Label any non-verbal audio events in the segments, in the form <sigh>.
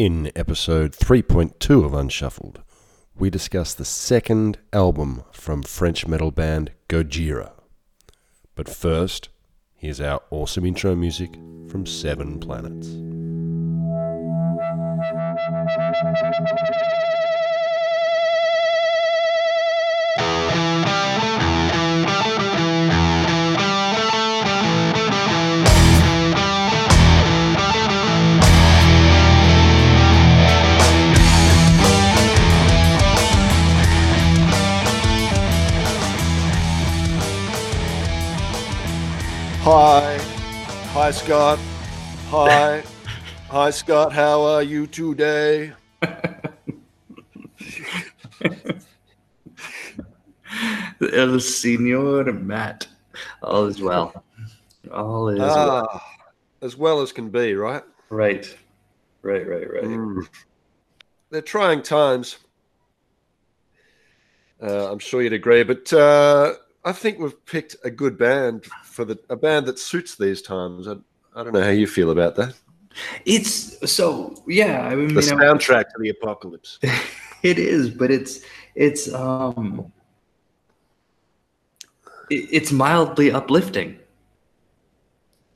In episode 3.2 of Unshuffled, we discuss the second album from French metal band Gojira. But first, here's our awesome intro music from Seven Planets. Hi. Hi, Scott. Hi. <laughs> Hi, Scott. How are you today? <laughs> El Senor Matt. All is well. All is well. Ah, as well as can be, right? Right. Right, right, right. Mm. They're trying times. Uh, I'm sure you'd agree, but uh, I think we've picked a good band for the a band that suits these times. I, I don't know how you feel about that. It's so yeah, I mean The soundtrack to the apocalypse. <laughs> it is, but it's it's um it- it's mildly uplifting.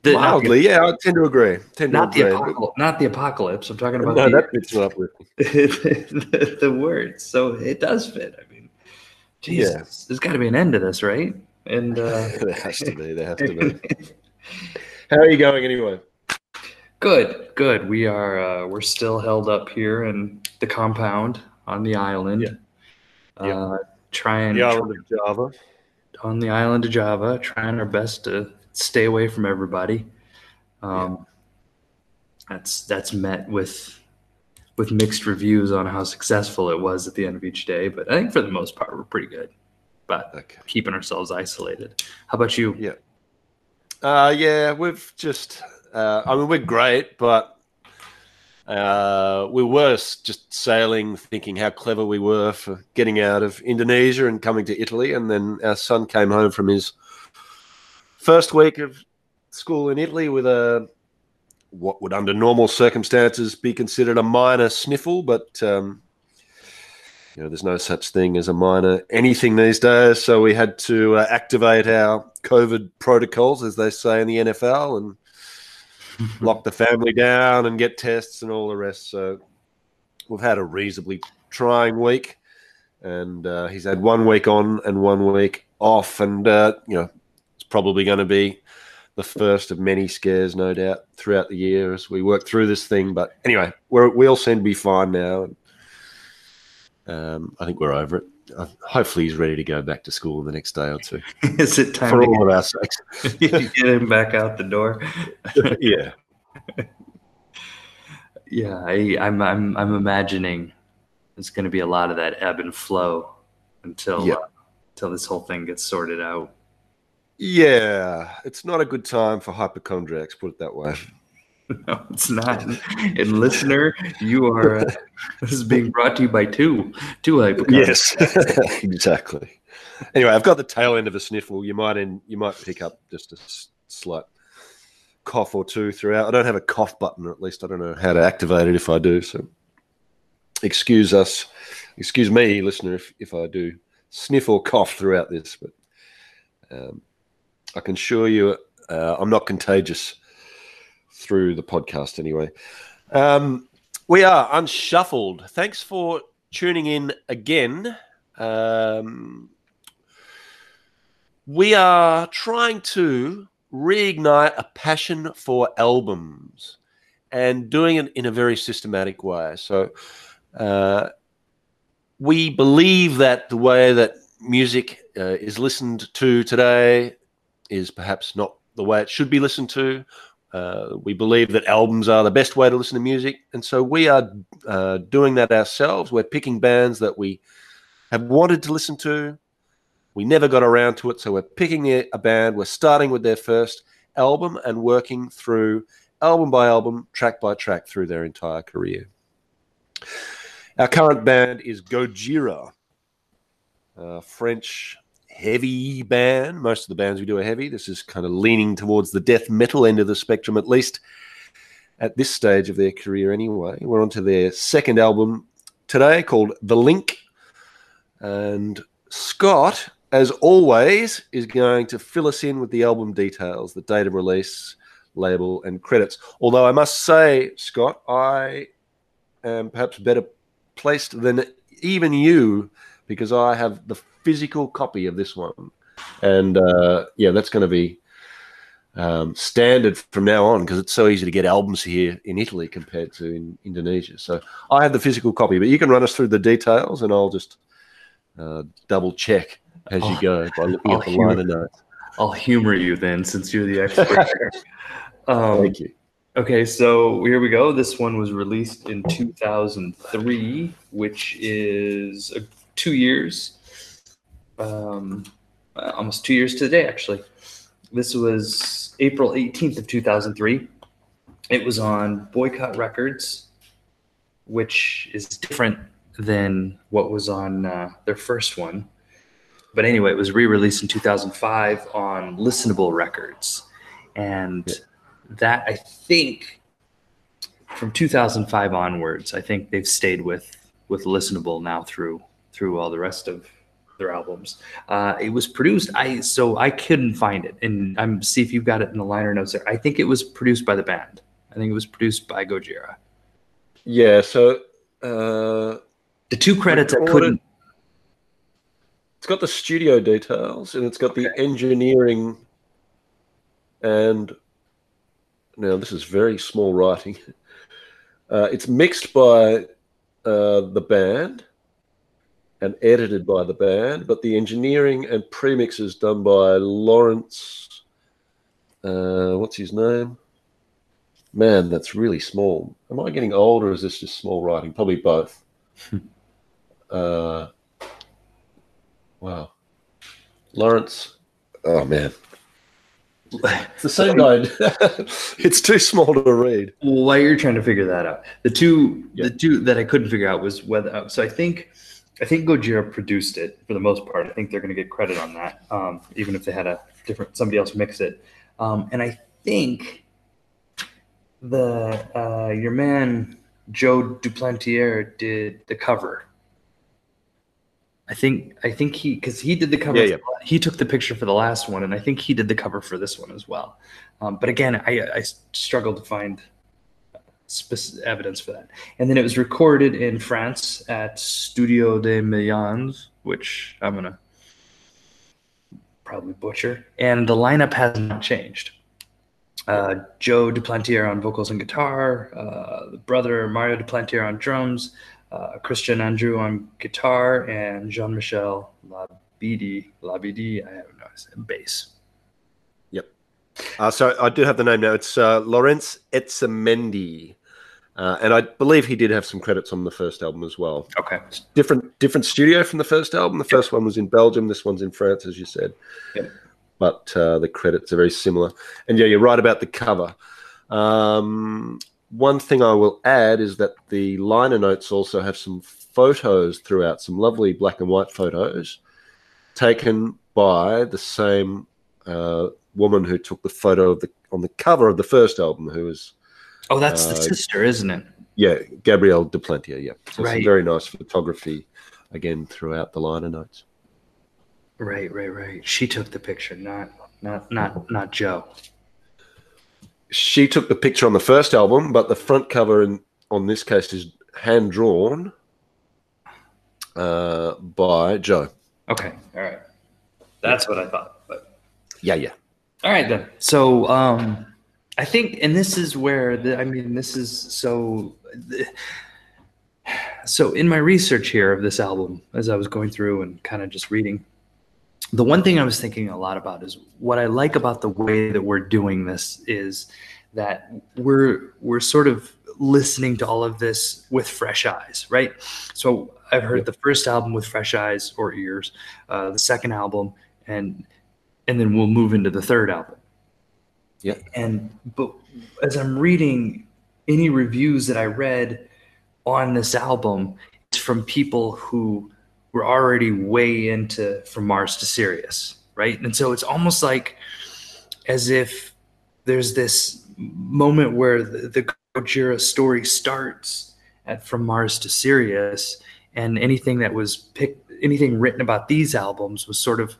The- not the- Mildly, yeah, I tend to agree. Tend to Not the, agree. apocalypse, not the apocalypse. I'm talking about no, the, that bit's not uplifting. <laughs> the, the words. So it does fit. I mean, Jesus, there's got to be an end to this, right? And uh, <laughs> there has to be. There has to be. <laughs> How are you going anyway? good, good. We are uh, we're still held up here in the compound on the island. Yeah. Yeah. Uh, trying The island of Java. on the island of Java, trying our best to stay away from everybody. Um, That's that's met with with mixed reviews on how successful it was at the end of each day, but I think for the most part we're pretty good. But Okay. keeping ourselves isolated. How about you? Yeah. Uh, yeah, we've just. Uh, I mean, we're great, but uh, we were just sailing, thinking how clever we were for getting out of Indonesia and coming to Italy. And then our son came home from his first week of school in Italy with a what would, under normal circumstances, be considered a minor sniffle, but. Um, you know, there's no such thing as a minor anything these days. So we had to uh, activate our COVID protocols, as they say in the NFL, and <laughs> lock the family down and get tests and all the rest. So we've had a reasonably trying week, and uh, he's had one week on and one week off, and uh, you know, it's probably going to be the first of many scares, no doubt, throughout the year as we work through this thing. But anyway, we're, we all seem to be fine now. Um, I think we're over it. Uh, hopefully, he's ready to go back to school the next day or two. <laughs> Is it time For all of our sakes. <laughs> get, him back out the door? <laughs> yeah. Yeah, I, I'm I'm I'm imagining it's going to be a lot of that ebb and flow until Yeah. uh, until this whole thing gets sorted out. Yeah. It's not a good time for hypochondriacs, put it that way. <laughs> No, it's not. And listener, you are. Uh, <laughs> this is being brought to you by two two hypochondriacs. Yes. <laughs> exactly. Anyway, I've got the tail end of a sniffle. You might in, you might pick up just a slight cough or two throughout. I don't have a cough button, or at least I don't know how to activate it if I do. So excuse us, excuse me, listener, if, if I do sniff or cough throughout this. But um, I can assure you, uh, I'm not contagious through the podcast anyway. Um, we are unshuffled. Thanks for tuning in again. Um, we are trying to reignite a passion for albums and doing it in a very systematic way. So, uh, we believe that the way that music uh, is listened to today is perhaps not the way it should be listened to. Uh, we believe that albums are the best way to listen to music, and so we are uh, doing that ourselves. We're picking bands that we have wanted to listen to. We never got around to it, so we're picking a a band. We're starting with their first album and working through album by album, track by track through their entire career. Our current band is Gojira, French heavy band. Most of the bands we do are heavy. This is kind of leaning towards the death metal end of the spectrum, at least. at this stage of their career anyway. We're on to their second album today called The Link. And Scott, as always, is going to fill us in with the album details, the date of release, label, and credits. Although I must say, Scott, I am perhaps better placed than even you because I have the physical copy of this one. And uh, yeah, that's going to be um, standard from now on because it's so easy to get albums here in Italy compared to in Indonesia. So I have the physical copy, but you can run us through the details and I'll just uh, double check as you Oh, go by looking I'll at the humor- liner notes. I'll humor you then, since you're the expert. <laughs> um, Thank you. Okay, so here we go. This one was released in 2003, which is uh, two years, um, uh, almost two years to the day, actually. This was April 18th of 2003. It was on Boycott Records, which is different than what was on uh, their first one. But anyway, it was re-released in 2005 on Listenable Records, and that I think from 2005 onwards, I think they've stayed with with listenable now through through all the rest of their albums. Uh, it was produced. I so I couldn't find it, and I'm see if you've got it in the liner notes there. I think it was produced by the band. I think it was produced by Gojira. Yeah, so uh, The two credits I couldn't. it's got the studio details and it's got the engineering and now this is very small writing <laughs> uh, it's mixed by uh, the band and edited by the band but the engineering and premixes done by lawrence uh, what's his name man that's really small am i getting old or is this just small writing probably both <laughs> uh, Wow. Lawrence. Oh man. It's <laughs> the same guy. <laughs> it's too small to read. While you're trying to figure that out, the two Yeah. the two that I couldn't figure out was whether. So I think I think Gojira produced it for the most part. I think they're going to get credit on that, um, even if they had a different somebody else mix it. Um, and I think the uh, your man Joe Duplantier did the cover. I think I think he because he did the cover. Yeah, for- He took the picture for the last one, and I think he did the cover for this one as well. Um, but again, I, I struggled to find evidence for that. And then it was recorded in France at Studio des Millions, which I'm gonna probably butcher. And the lineup has not changed. Uh, Joe Duplantier on vocals and guitar, uh, the brother Mario Duplantier on drums, uh, Christian Andreu on guitar, and Jean-Michel Labidi, Labidi, I don't know, bass. Uh, so I do have the name now. It's uh, Lawrence Etchemendy. Uh, and I believe he did have some credits on the first album as well. Okay. Different different studio from the first album. The first one was in Belgium. This one's in France, as you said. But uh, the credits are very similar. And yeah, you're right about the cover. Um, one thing I will add is that the liner notes also have some photos throughout, some lovely black and white photos taken by the same uh, woman who took the photo of the on the cover of the first album, who was Oh, that's the Uh, sister, isn't it? yeah Gabrielle Duplantier. Yeah, so Right. very nice photography again throughout the liner notes. Right, right, right. She took the picture, not not not not Joe. She took the picture on the first album, but the front cover in, on this case is hand drawn uh, by Joe. Okay, all right. That's what I thought. But Yeah, yeah. All right then. So um I think and this is where the I mean this is so so in my research here of this album as I was going through and kind of just reading the one thing I was thinking a lot about is what I like about the way that we're doing this is that we're we're sort of listening to all of this with fresh eyes, right? So I've heard the first album with fresh eyes or ears, uh, the second album, and and then we'll move into the third album. Yeah. And but as I'm reading any reviews that I read on this album, it's from people who were already way into From Mars to Sirius, right? And so it's almost like as if there's this moment where the, the Gojira's story starts at From Mars to Sirius, and anything that was picked, anything written about these albums was sort of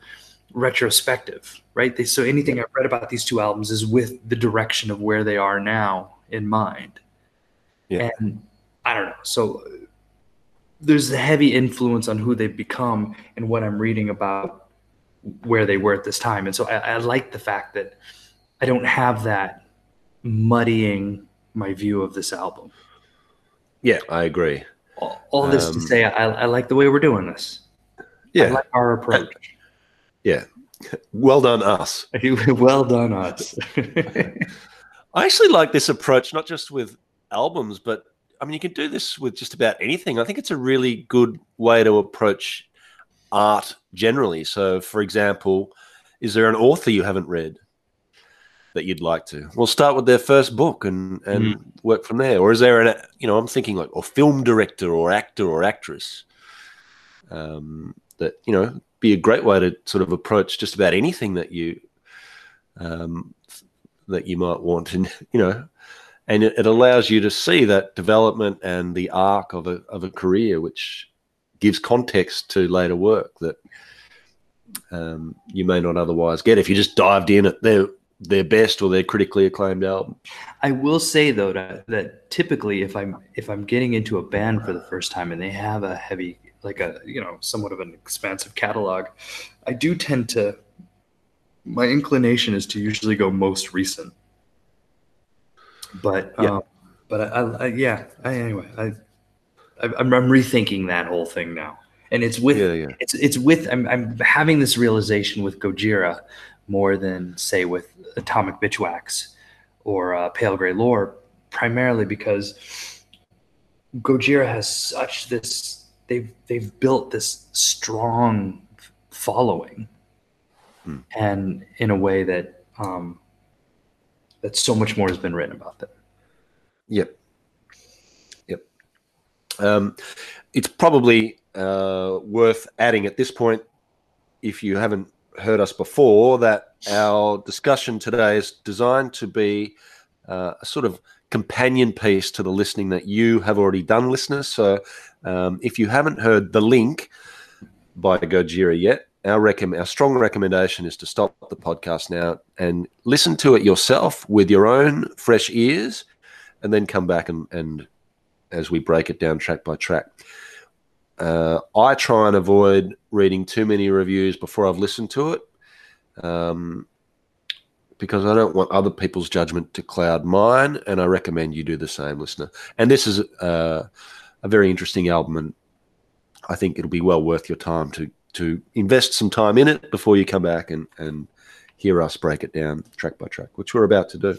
retrospective, right? They, so anything I've read about these two albums is with the direction of where they are now in mind. Yeah. And I don't know. So there's a heavy influence on who they've become and what I'm reading about where they were at this time. And so I, I like the fact that I don't have that muddying my view of this album. Yeah, I agree. All, all this to Um, say, I, I like the way we're doing this. I Yeah, like our approach. Yeah. Well done, us. <laughs> well done, us. <laughs> I actually like this approach, not just with albums, but I mean, you can do this with just about anything. I think it's a really good way to approach art generally. So, for example, is there an author you haven't read that you'd like to? Well, start with their first book and and work from there. Or is there an you know I'm thinking like or film director or actor or actress um, that you know be a great way to sort of approach just about anything that you um, that you might want. And you know and it, it allows you to see that development and the arc of a of a career which gives context to later work that um, you may not otherwise get if you just dived in at their their best or their critically acclaimed album. I will say though that, that typically if I'm if I'm getting into a band for the first time and they have a heavy like a you know somewhat of an expansive catalog, I do tend to my inclination is to usually go most recent. But Yeah. um, but I, I, I yeah I, anyway I I'm, I'm rethinking that whole thing now, and it's with yeah yeah it's it's with I'm I'm having this realization with Gojira more than say with Atomic Bitchwax or uh, Pale Gray Lore, primarily because Gojira has such this they've they've built this strong following, Hmm. and in a way that um, that so much more has been written about them. Yep. Yep. Um, it's probably uh, worth adding at this point, if you haven't heard us before, that our discussion today is designed to be uh, a sort of companion piece to the listening that you have already done, listeners. So um, if you haven't heard The Link by Gojira yet, our, recomm- our strong recommendation is to stop the podcast now and listen to it yourself with your own fresh ears and then come back and, and as we break it down track by track. Uh, I try and avoid reading too many reviews before I've listened to it um, because I don't want other people's judgment to cloud mine, and I recommend you do the same, listener. And this is uh, a very interesting album, and I think it'll be well worth your time to to invest some time in it before you come back and, and hear us break it down track by track, which we're about to do.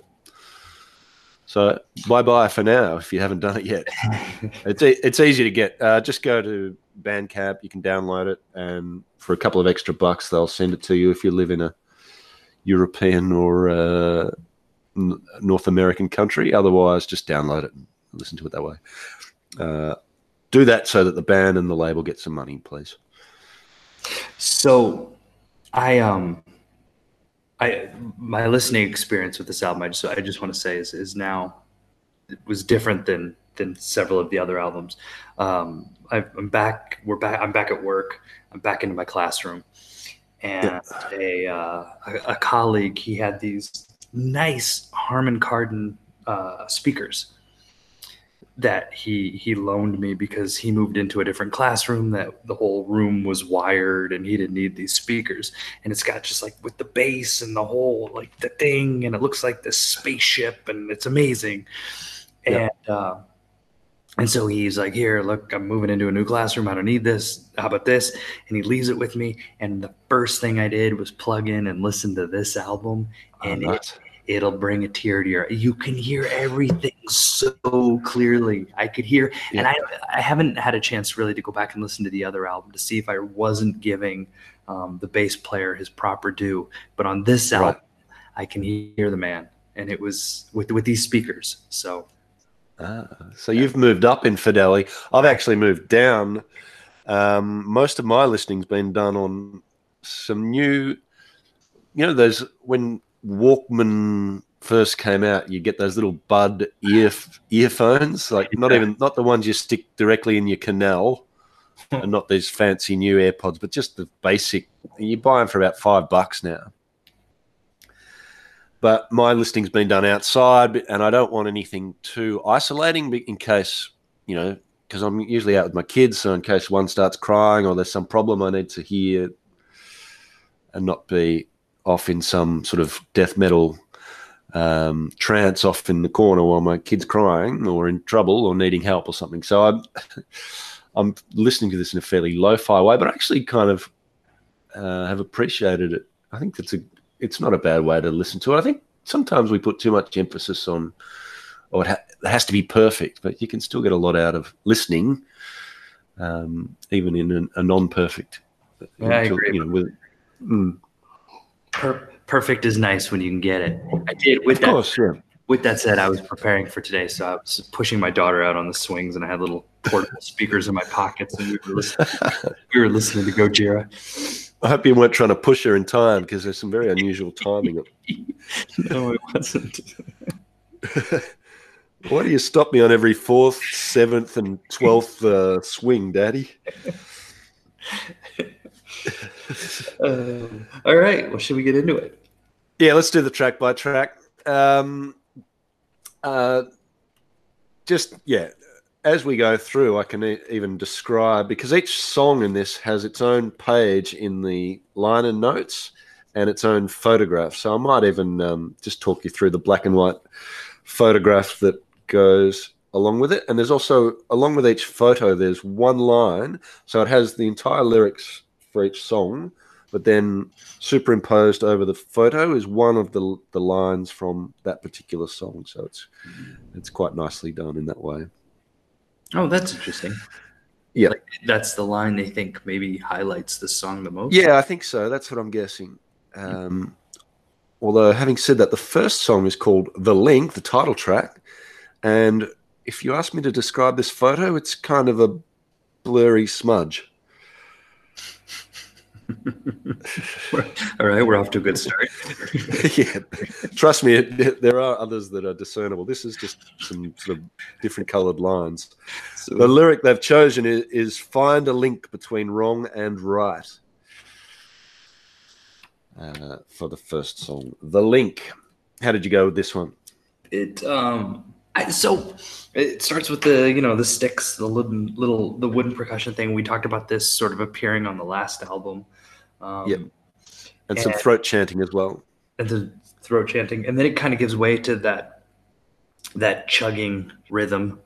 So bye bye for now if you haven't done it yet. <laughs> it's e- it's easy to get. Uh, just go to Bandcamp. You can download it, and for a couple of extra bucks, they'll send it to you if you live in a European or uh, North American country. Otherwise, just download it and listen to it that way. Uh, do that so that the band and the label get some money, please. So, I um, I my listening experience with this album, I just I just want to say is is now it was different than than several of the other albums. Um, I, I'm back. We're back. I'm back at work. I'm back into my classroom, and a, uh, a a colleague he had these nice Harman Kardon uh, speakers that he he loaned me because he moved into a different classroom that the whole room was wired and he didn't need these speakers. And it's got just like with the bass and the whole like the thing and it looks like this spaceship and it's amazing. Yeah. and uh, and so he's like here look i'm moving into a new classroom. I don't need this. How about this? And he leaves it with me. And the first thing i did was plug in and listen to this album. And Oh, it, it'll bring a tear to your you can hear everything so clearly. I could hear and i i haven't had a chance really to go back and listen to the other album to see if i wasn't giving um, the bass player his proper due. But on this Right. album i can hear the man. And it was with with these speakers. So Ah, so you've moved up in fidelity. I've actually moved down. Um, most of my listening's been done on some new, you know, those when Walkman first came out, you get those little bud ear earphones, like not even not the ones you stick directly in your canal, <laughs> and not these fancy new AirPods, but just the basic. You buy them for about five bucks now. But my listing's been done outside, and I don't want anything too isolating in case you know, because I'm usually out with my kids, so in case one starts crying or there's some problem, I need to hear and not be off in some sort of death metal um, trance off in the corner while my kid's crying or in trouble or needing help or something. So I'm <laughs> I'm listening to this in a fairly lo-fi way, but I actually kind of uh, have appreciated it. I think it's a it's not a bad way to listen to it. I think sometimes we put too much emphasis on, or it, ha- it has to be perfect, but you can still get a lot out of listening, um, even in an, a non-perfect. Yeah, I agree. You know, with, mm. per- perfect is nice when you can get it. I did with of that. Course, yeah. With that said, I was preparing for today, so I was pushing my daughter out on the swings, and I had little portable <laughs> speakers in my pockets, and we were listening. we were listening to Gojira. I hope you weren't trying to push her in time because there's some very unusual timing. <laughs> no, it wasn't. <laughs> Why do you stop me on every fourth, seventh, and twelfth uh, swing, Daddy? <laughs> uh, all right. Well, should we get into it? Yeah, let's do the track by track. Um, uh, just yeah, as we go through, I can e- even describe because each song in this has its own page in the liner notes and its own photograph. So I might even um, just talk you through the black and white photograph that goes along with it. And there's also, along with each photo, there's one line. So it has the entire lyrics for each song, but then superimposed over the photo is one of the, the lines from that particular song. So it's, it's quite nicely done in that way. Oh, that's interesting. Yeah. Like, that's the line they think maybe highlights the song the most. Yeah, I think so. That's what I'm guessing. Um, although, having said that, the first song is called The Link, the title track. And if you ask me to describe this photo, it's kind of a blurry smudge. All right, we're off to a good start. <laughs> yeah, trust me, it, there are others that are discernible. This is just some sort of different coloured lines. So, the lyric they've chosen is, is, "Find a link between wrong and right." Uh, for the first song, "The Link." How did you go with this one? It um, I, so it starts with the you know the sticks, the little, little the wooden percussion thing. We talked about this sort of appearing on the last album. Um, yeah, and, and some throat chanting as well. And the throat chanting, and then it kind of gives way to that that chugging rhythm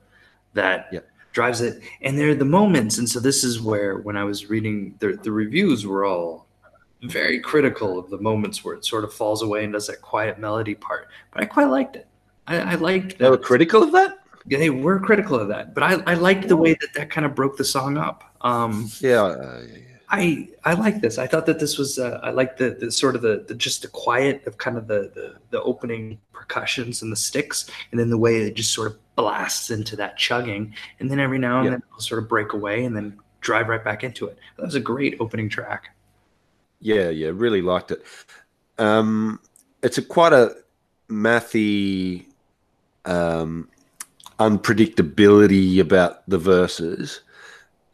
that yeah. drives it. And there are the moments, and so this is where when I was reading the the reviews were all very critical of the moments where it sort of falls away and does that quiet melody part. But I quite liked it. I, I liked. They were critical of that. Yeah, they were critical of that, but I, I liked the way that that kind of broke the song up. Um, yeah, uh, yeah, I I like this. I thought that this was uh, I like the, the sort of the, the just the quiet of kind of the, the the opening percussions and the sticks, and then the way it just sort of blasts into that chugging, and then every now and then it'll sort of break away and then drive right back into it. That was a great opening track. Yeah, yeah, really liked it. Um, it's a quite a mathy um, unpredictability about the verses,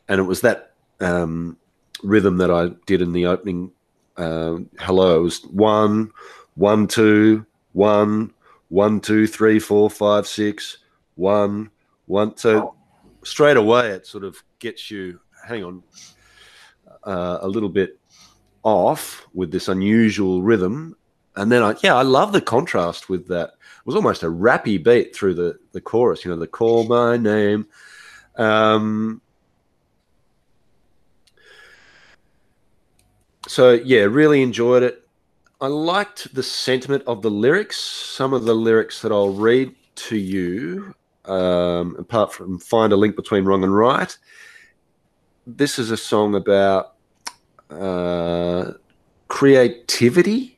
and it was that um, rhythm that I did in the opening uh, hello. It was one, one, two, one, one, two, three, four, five, six, one, one. So straight away, it sort of gets you. Hang on, uh, a little bit off with this unusual rhythm, and then I yeah, I love the contrast with that. It was almost a rappy beat through the the chorus. You know, the call my name. Um, so yeah, really enjoyed it. I liked the sentiment of the lyrics. Some of the lyrics that I'll read to you, um, apart from "Find a link between wrong and right." This is a song about uh, creativity.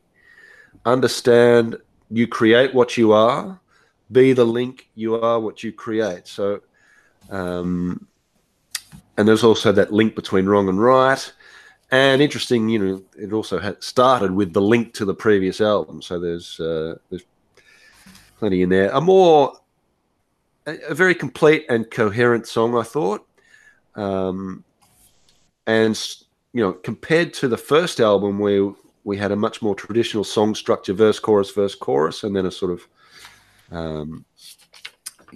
Understand you create what you are. Be the link. You are what you create. So, um, and there's also that link between wrong and right and interesting, you know, it also had started with the link to the previous album. So there's uh, there's plenty in there. A more, a, a very complete and coherent song, I thought. Um, and you know, compared to the first album where we had a much more traditional song structure, verse, chorus, verse, chorus, and then a sort of um,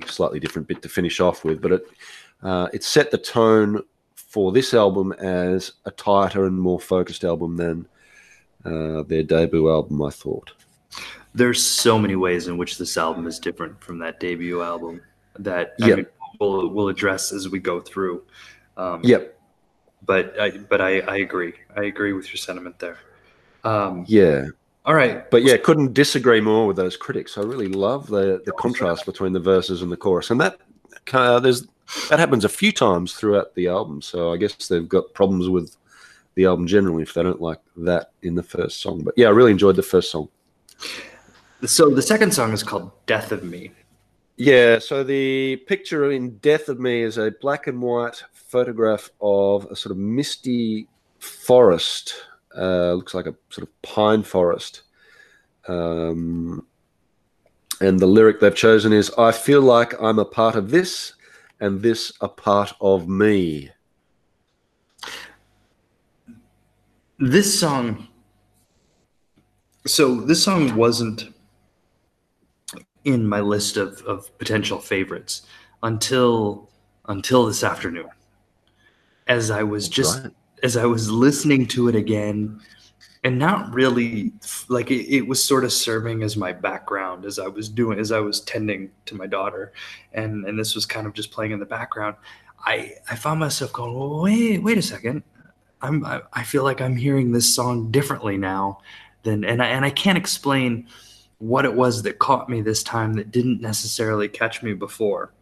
slightly different bit to finish off with. But it uh, it set the tone for this album as a tighter and more focused album than uh, their debut album. I thought. There's so many ways in which this album is different from that debut album that I Yep. mean, we'll we'll address as we go through. Um, Yep. But I, but I, I agree. I agree with your sentiment there. Um, Yeah. all right. But yeah, couldn't disagree more with those critics. I really love the the contrast between the verses and the chorus, and that uh, there's that happens a few times throughout the album. So I guess they've got problems with the album generally if they don't like that in the first song. But yeah, I really enjoyed the first song. So the second song is called "Death of Me." Yeah, so the picture in Death of Me is a black and white photograph of a sort of misty forest. Uh, looks like a sort of pine forest. Um, and the lyric they've chosen is I feel like I'm a part of this and this a part of me. This song. So this song wasn't in my list of, of potential favorites until until this afternoon. As I was just Right. As I was listening to it again, and not really like it, it was sort of serving as my background as I was doing as I was tending to my daughter, and and this was kind of just playing in the background. I I found myself going, well, wait wait a second, I'm I, I feel like I'm hearing this song differently now than and I and I can't explain what it was that caught me this time that didn't necessarily catch me before.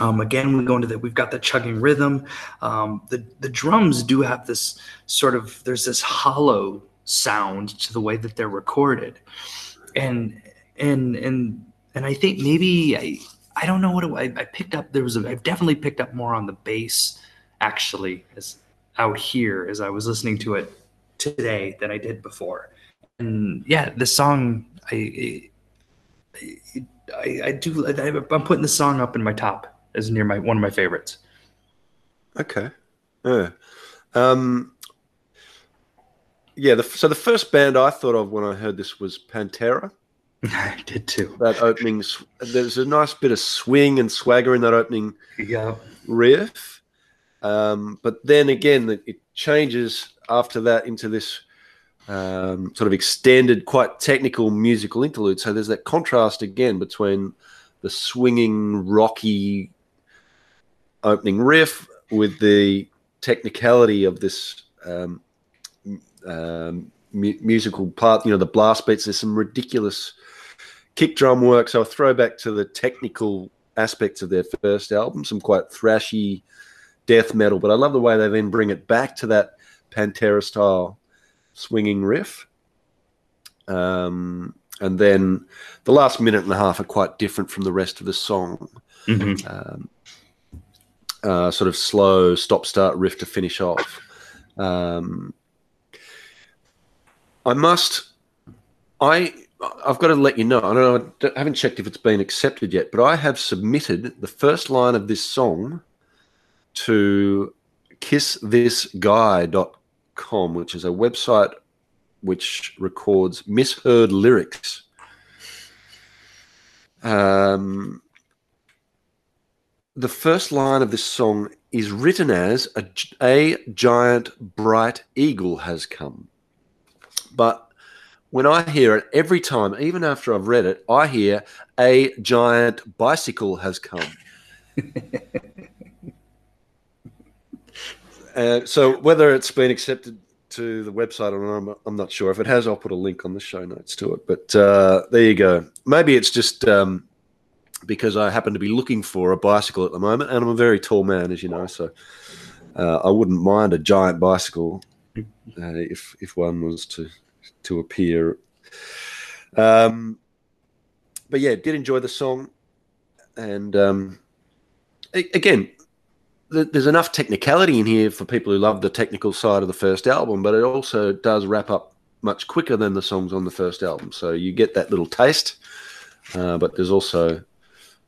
Um, again, we go into that. We've got the chugging rhythm. Um, the the drums do have this sort of there's this hollow sound to the way that they're recorded, and and and and I think maybe I I don't know what it, I, I picked up. There was a, I've definitely picked up more on the bass actually as out here as I was listening to it today than I did before. And yeah, the song I I, I, do I, I'm putting the song up in my top as near my one of my favorites. Okay. Yeah. Um, yeah. The, so the first band I thought of when I heard this was Pantera. <laughs> I did too. That opening, there's a nice bit of swing and swagger in that opening Yeah. riff. Um, but then again, it it changes after that into this um, sort of extended, quite technical musical interlude. So there's that contrast again between the swinging, rocky opening riff with the technicality of this um, um, mu- musical part. You know, the blast beats. There's some ridiculous kick drum work. So a throwback to the technical aspects of their first album. Some quite thrashy death metal, but I love the way they then bring it back to that Pantera style swinging riff. Um, and then the last minute and a half are quite different from the rest of the song. Mhm. Um, uh, sort of slow stop start riff to finish off. Um, I must, I, I've got to let you know. I don't know. I haven't checked if it's been accepted yet, but I have submitted the first line of this song to kissthisguy.com, which is a website which records misheard lyrics. Um, the first line of this song is written as a, a giant bright eagle has come. But when I hear it, every time, even after I've read it, I hear a giant bicycle has come. <laughs> Uh, so whether it's been accepted to the website or not, I'm, I'm not sure. If it has, I'll put a link on the show notes to it. But uh, there you go. Maybe it's just um, because I happen to be looking for a bicycle at the moment, and I'm a very tall man, as you know, so uh, I wouldn't mind a giant bicycle uh, if if one was to to appear. Um, but yeah, did enjoy the song, and um, again, th- there's enough technicality in here for people who love the technical side of the first album, but it also does wrap up much quicker than the songs on the first album. So you get that little taste uh, but there's also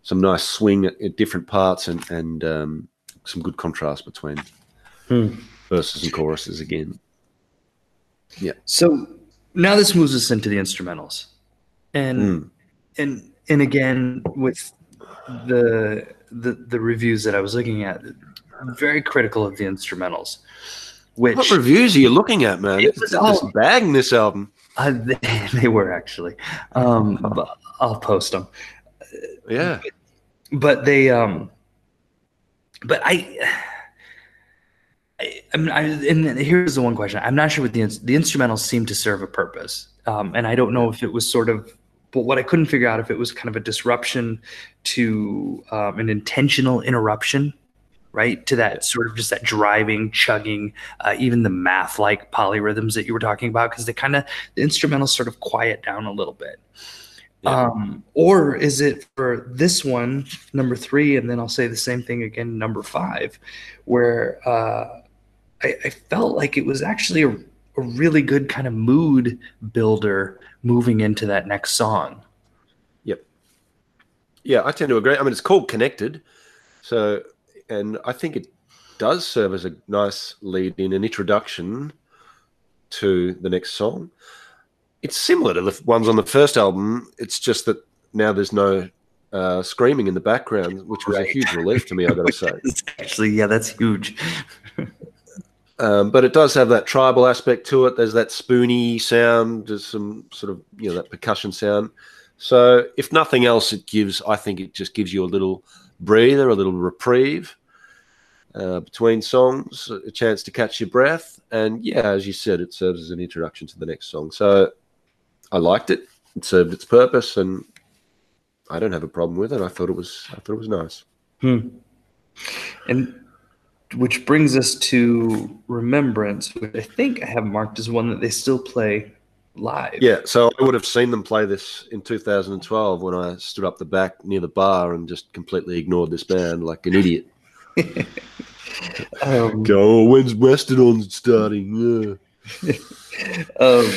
some nice swing at, at different parts and and um, some good contrast between Hmm. verses and choruses again. Yeah. So now this moves us into the instrumentals, and Mm. and and again with the the the reviews that I was looking at, very critical of the instrumentals, which What reviews are you looking at, man? It It's was just bagging this album. uh, they, <laughs> they were actually. Um, I'll post them. Yeah. but they um but i I, I mean, I, and here's the one question. I'm not sure what the the instrumentals seem to serve a purpose, um, and I don't know if it was sort of. But what I couldn't figure out if it was kind of a disruption to um, an intentional interruption, right? To that sort of just that driving, chugging, uh, even the math like polyrhythms that you were talking about, because they kind of the instrumentals sort of quiet down a little bit. Yeah. Um, or is it for this one, number three, and then I'll say the same thing again, number five, where uh, I, I felt like it was actually a, a really good kind of mood builder moving into that next song. Yep. Yeah, I tend to agree. I mean, it's called Connected. So, and I think it does serve as a nice lead in an introduction to the next song. It's similar to the ones on the first album. It's just that now there's no uh, screaming in the background, which was a huge relief to me, I got to <laughs> say. It's actually, yeah, that's huge. <laughs> Um, but it does have that tribal aspect to it. There's that spoony sound. There's some sort of you know that percussion sound. So if nothing else, it gives. I think it just gives you a little breather, a little reprieve uh, between songs, a chance to catch your breath, and yeah, as you said, it serves as an introduction to the next song. So I liked it. It served its purpose, and I don't have a problem with it. I thought it was. I thought it was nice. Hmm. And which brings us to Remembrance, which I think I have marked as one that they still play live. Yeah, so I would have seen them play this in 2012 when I stood up the back near the bar and just completely ignored this band like an idiot. <laughs> Um, Go, when's Mastodon starting? Yeah. <laughs> um,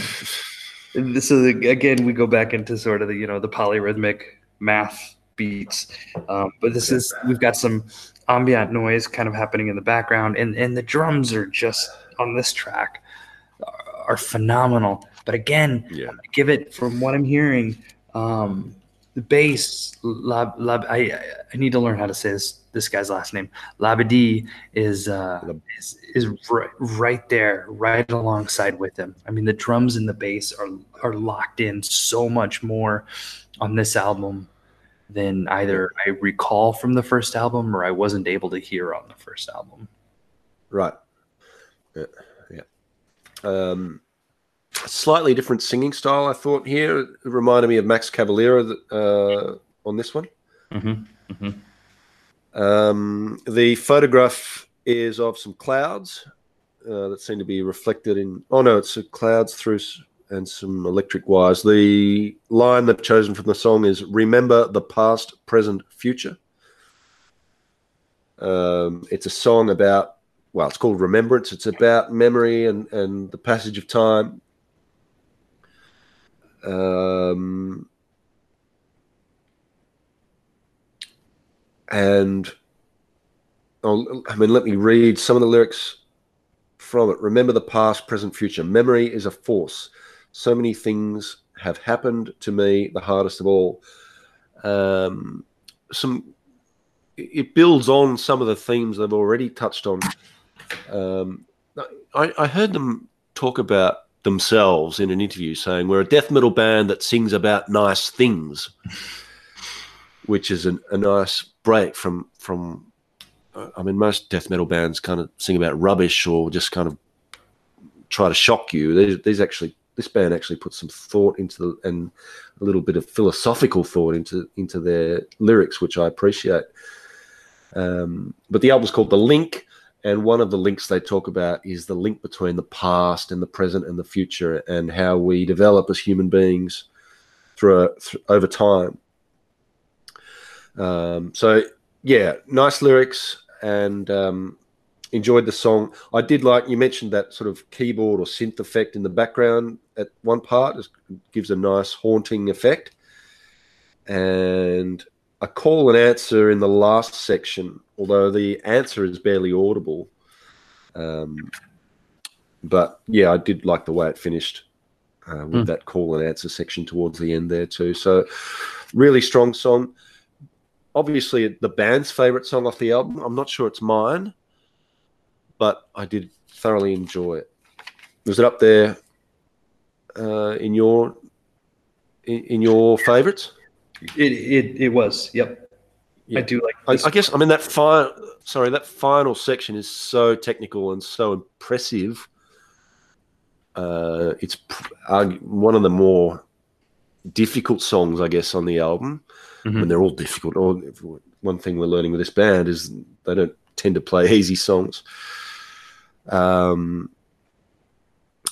so the, again, we go back into sort of the you know the polyrhythmic math beats, um, but this is we've got some ambient noise kind of happening in the background, and and the drums are just on this track are, are phenomenal. But again, Yeah. Give it from what I'm hearing, um, the bass. Lab, lab, I I- I need to learn how to say this this guy's last name. Labadie, is uh, is, is right, right there, right alongside with him. I mean, the drums and the bass are are locked in so much more on this album than either I recall from the first album or I wasn't able to hear on the first album. Right. Yeah. yeah. Um, slightly different singing style, I thought here. It reminded me of Max Cavalera uh, on this one. Mm-hmm. Um, the photograph is of some clouds uh, that seem to be reflected in. Oh no, it's clouds through and some electric wires. The line they've chosen from the song is "Remember the past, present, future." Um, it's a song about. Well, it's called Remembrance. It's about memory and and the passage of time. Um, and oh, I mean, let me read some of the lyrics from it. Remember the past, present, future. Memory is a force. So many things have happened to me, the hardest of all. Um, some it builds on some of the themes they've already touched on. Um, I, I heard them talk about themselves in an interview saying we're a death metal band that sings about nice things which is an, a nice break from from. uh, I mean, most death metal bands kind of sing about rubbish or just kind of try to shock you. These, these actually, this band actually puts some thought into the and a little bit of philosophical thought into into their lyrics, which I appreciate. Um, but the album's called The Link, and one of the links they talk about is the link between the past and the present and the future, and how we develop as human beings through, a, th- over time. Um, so yeah, nice lyrics and um, enjoyed the song. I did like you mentioned that sort of keyboard or synth effect in the background at one part. It gives a nice haunting effect. and a call and answer in the last section, although the answer is barely audible. Um, but yeah, I did like the way it finished uh, with Hmm. that call and answer section towards the end there too. So really strong song. Obviously, the band's favorite song off the album. I'm not sure it's mine, but I did thoroughly enjoy it. Was it up there uh, in your in, in your favorites? It it, it was. Yep. Yeah. I do like. I, I guess I mean that final. Sorry, that final section is so technical and so impressive. Uh, it's pr- one of the more difficult songs, I guess, on the album. Mean, Mhm. they're all difficult. Or one thing we're learning with this band is they don't tend to play easy songs. Um,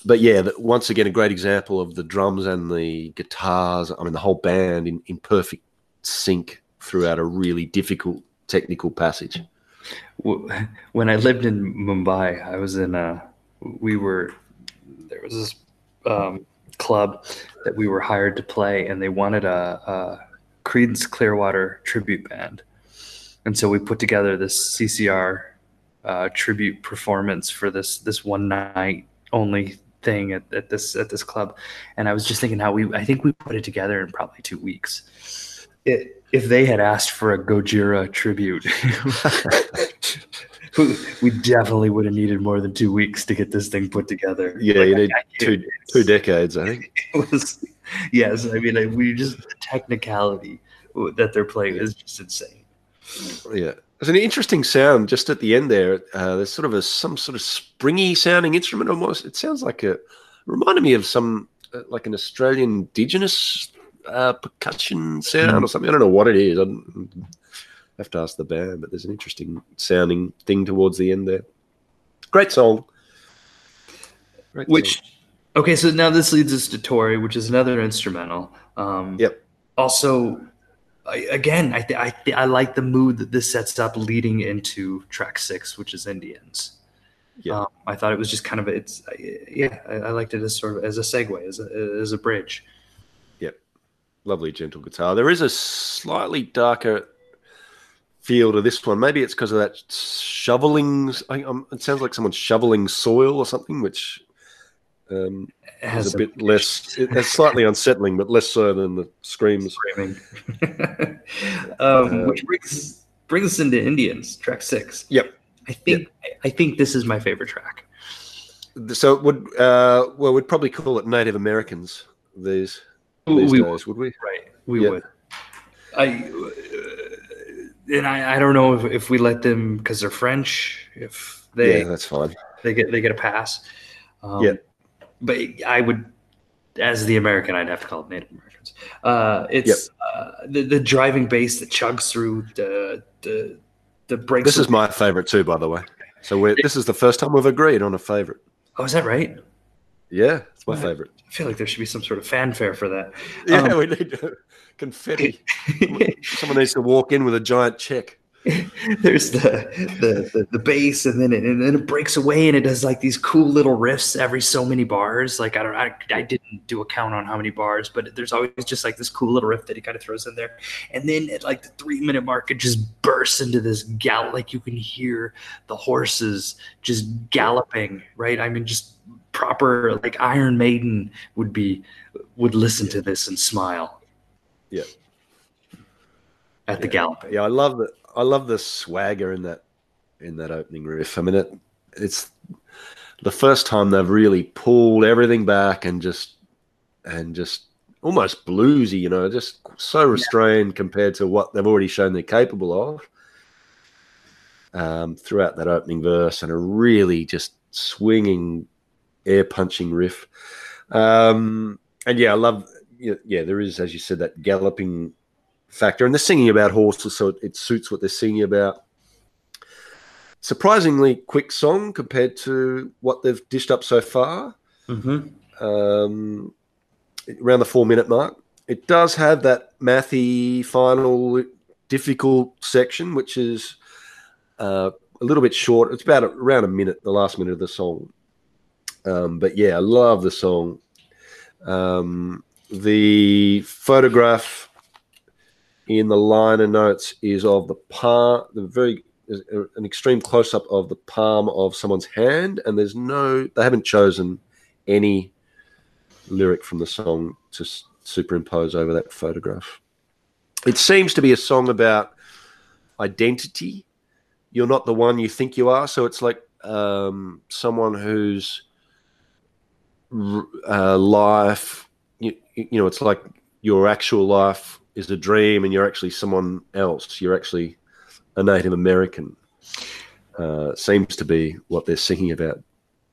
but yeah, the, once again, a great example of the drums and the guitars. I mean, the whole band in, in perfect sync throughout a really difficult technical passage. When I lived in Mumbai, I was in a. We were there was this um, club that we were hired to play, and they wanted a, a Creedence Clearwater tribute band, and so we put together this CCR uh, tribute performance for this this one night only thing at, at this at this club, and I was just thinking how we I think we put it together in probably two weeks. It, if they had asked for a Gojira tribute, <laughs> we- definitely would have needed more than two weeks to get this thing put together. Yeah, Like, you need two two decades, I think. <laughs> It was, yes, I mean, like, we just the technicality that they're playing is just insane. Yeah, there's an interesting sound just at the end there. Uh, there's sort of a some sort of springy sounding instrument almost. It sounds like a reminded me of some uh, like an Australian indigenous uh, percussion sound or something. I don't know what it is. I have to ask the band, but there's an interesting sounding thing towards the end there. Great song. Great Which, song. Okay, so now this leads us to Torii, which is another instrumental. Um, Yep. Also, I, again, I, th- I, th- I like the mood that this sets up leading into track six, which is Indians. Yeah. Um, I thought it was just kind of it's yeah I, I liked it as sort of as a segue as a as a bridge. Yep. Lovely gentle guitar. There is a slightly darker feel to this one. Maybe it's because of that shoveling. I, um, it sounds like someone's shoveling soil or something, which um, is a some bit less. It's slightly unsettling, but less so than the screams. screaming. <laughs> um, Uh, which brings brings us into Indians, track six. Yep. I think I think this is my favorite track. So it would uh, well, we'd probably call it Native Americans these these we days, would we? right, we Yeah. would. I uh, and I, I don't know if, if we let them because they're French. If they yeah, that's fine. they get they get a pass. Um, Yeah. But I would, as the American, I'd have to call it Native Americans. Uh, it's uh, the the driving bass that chugs through the the the breaks. This is my favorite too, by the way. So we're, this is the first time we've agreed on a favorite. oh, is that right? Yeah, it's my Right. favorite. I feel like there should be some sort of fanfare for that. Yeah, Um, we need to, <laughs> confetti. Someone needs to walk in with a giant check. <laughs> There's the, the the the bass, and then it, and then it breaks away, and it does like these cool little riffs every so many bars. Like I don't, I, I didn't do a count on how many bars, but there's always just like this cool little riff that he kind of throws in there, and then at like the three minute mark, it just bursts into this gallop. Like you can hear the horses just galloping, right? I mean, just proper like Iron Maiden would be would listen to this and smile. Yeah. At the Yeah. galloping. Yeah, I love the I love the swagger in that in that opening riff. I mean, it, it's the first time they've really pulled everything back and just and just almost bluesy, you know, just so restrained compared to what they've already shown they're capable of. Um, throughout that opening verse, and a really just swinging, air punching riff. Um, and yeah, I love. Yeah, yeah, there is, as you said, that galloping factor, and they're singing about horses, so it, it suits what they're singing about. Surprisingly quick song compared to what they've dished up so far, Mm-hmm. um, around the four minute mark. It does have that mathy final difficult section, which is uh, a little bit short. It's about around a minute, the last minute of the song. Um, but yeah, I love the song. Um, the photograph in the liner notes is of the palm, the very an extreme close up of the palm of someone's hand, and there's no, they haven't chosen any lyric from the song to superimpose over that photograph. It seems to be a song about identity. You're not the one you think you are. So it's like um, someone whose uh, life, you, you know, it's like your actual life is a dream and you're actually someone else. You're actually a Native American. Uh, seems to be what they're singing about.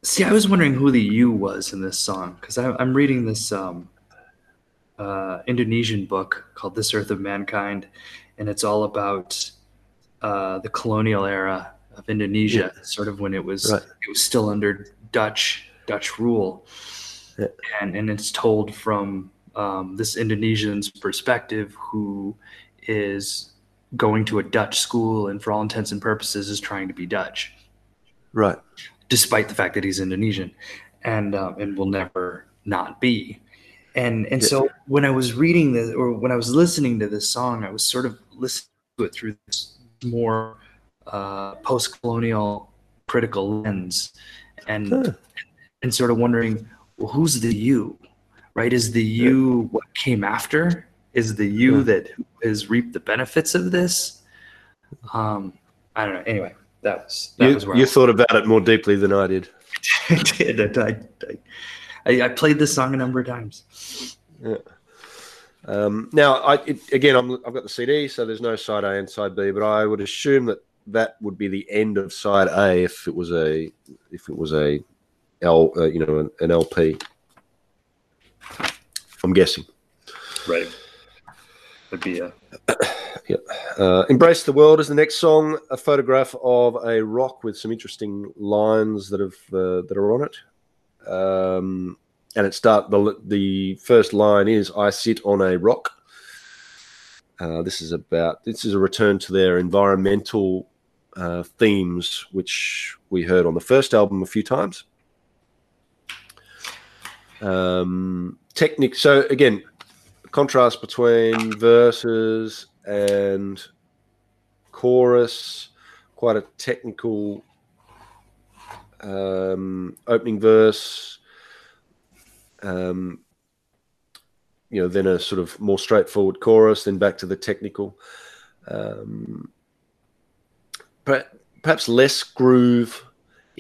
See, I was wondering who the you was in this song because I'm reading this um, uh, Indonesian book called This Earth of Mankind, and it's all about uh, the colonial era of Indonesia, yeah. sort of when it was right. it was still under Dutch Dutch rule, yeah. and and it's told from um, this Indonesian's perspective, who is going to a Dutch school and for all intents and purposes is trying to be Dutch. Right. Despite the fact that he's Indonesian and um, and will never not be. And and so when I was reading this or when I was listening to this song, I was sort of listening to it through this more uh, post-colonial critical lens and huh. and sort of wondering, well, who's the you? Right? Is the you what came after? Is the you yeah. that has reaped the benefits of this? Um, I don't know. Anyway, that was that you, was where you thought about it more deeply than I did. <laughs> I did. I, I, I, played this song a number of times. Yeah. Um, now, I it, again, I'm, I've got the CD, so there's no side A and side B, but I would assume that that would be the end of side A if it was a if it was a L, uh, you know, an, an LP. I'm guessing. Right would be a. <clears throat> yeah. Uh, Embrace the World is the next song, a photograph of a rock with some interesting lines that have uh, that are on it. Um, and it start the the first line is I sit on a rock. Uh, this is about this is a return to their environmental uh, themes, which we heard on the first album a few times. Um, technique. So again, contrast between verses and chorus, quite a technical um, opening verse, um, you know, then a sort of more straightforward chorus, then back to the technical. Um, perhaps less groove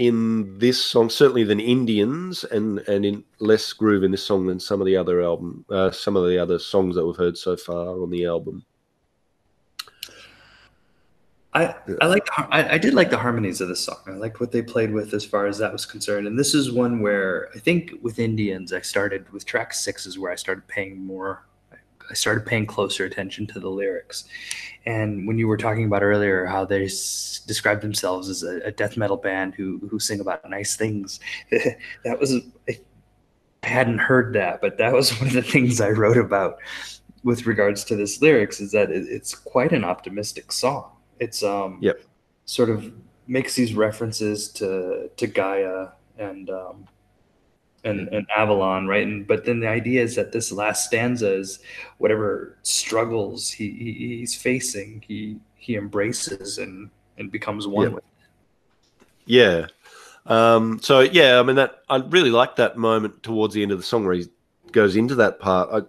in this song, certainly than Indians, and and in less groove in this song than some of the other album, uh, some of the other songs that we've heard so far on the album. I I like I, I did like the harmonies of this song. I liked what they played with as far as that was concerned. And this is one where I think with Indians, I started with track six is where I started paying more I started paying closer attention to the lyrics. And when you were talking about earlier how they s- describe themselves as a, a, death metal band who who sing about nice things, <laughs> that was I hadn't heard that, but that was <laughs> one of the things I wrote about with regards to this lyrics is that it, it's quite an optimistic song. It's um yep. sort of makes these references to to Gaia and um, and, and Avalon, right? And but then the idea is that this last stanza is whatever struggles he, he he's facing, he he embraces and and becomes one yeah. with. Yeah. Um, so yeah, I mean that I really like that moment towards the end of the song where he goes into that part. I,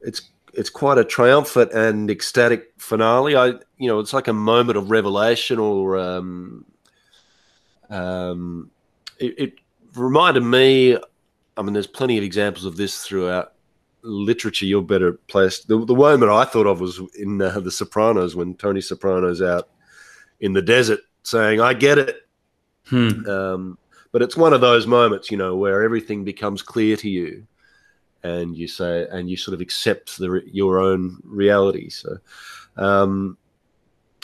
it's it's quite a triumphant and ecstatic finale. I you know it's like a moment of revelation or um, um, it, it reminded me I mean, there's plenty of examples of this throughout literature. You're better placed. The, the moment I thought of was in uh, The Sopranos when Tony Soprano's out in the desert saying, "I get it." Hmm. Um, but it's one of those moments, you know, where everything becomes clear to you, and you say, and you sort of accept the, your own reality. So, um,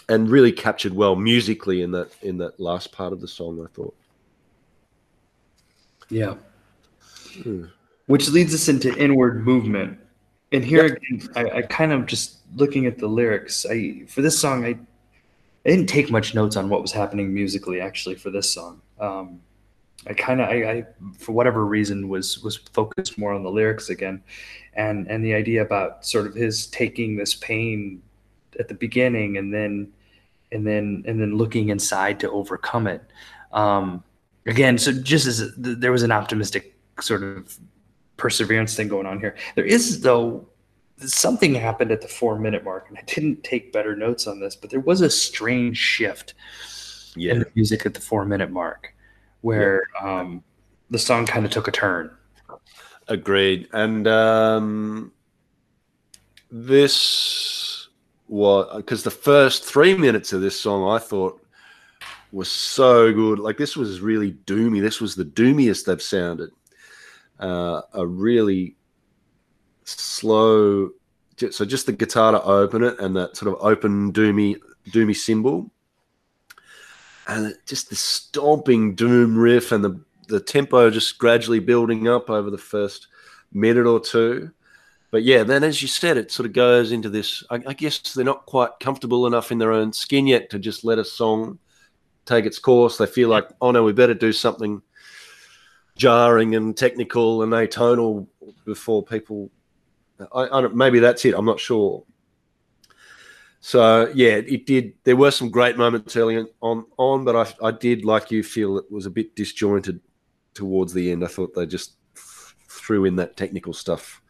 and really captured well musically in that in that last part of the song. I thought. Yeah. Which leads us into inward movement. And here yep. again, I, I, kind of just looking at the lyrics. I for this song, I, I didn't take much notes on what was happening musically. Actually, for this song, um, I kind of, I, I, for whatever reason, was was focused more on the lyrics again, and and the idea about sort of his taking this pain at the beginning and then and then and then looking inside to overcome it. Um, again, so just as there was an optimistic sort of perseverance thing going on here, there is though something happened at the four minute mark, and I didn't take better notes on this, but there was a strange shift Yeah. in the music at the four minute mark where um, the song kind of took a turn. Agreed. And um, this was because the first three minutes of this song I thought was so good. Like this was really doomy. This was the doomiest they've sounded. Uh, a really slow. So just the guitar to open it and that sort of open doomy doomy cymbal, and just the stomping doom riff and the the tempo just gradually building up over the first minute or two. But yeah, then as you said, it sort of goes into this. I, I guess they're not quite comfortable enough in their own skin yet to just let a song take its course. They feel like, oh no, we better do something jarring and technical and atonal before people. I, I don't, maybe that's it. I'm not sure. So yeah, it did. There were some great moments early on, on, but I, I did like you feel it was a bit disjointed towards the end. I thought they just threw in that technical stuff,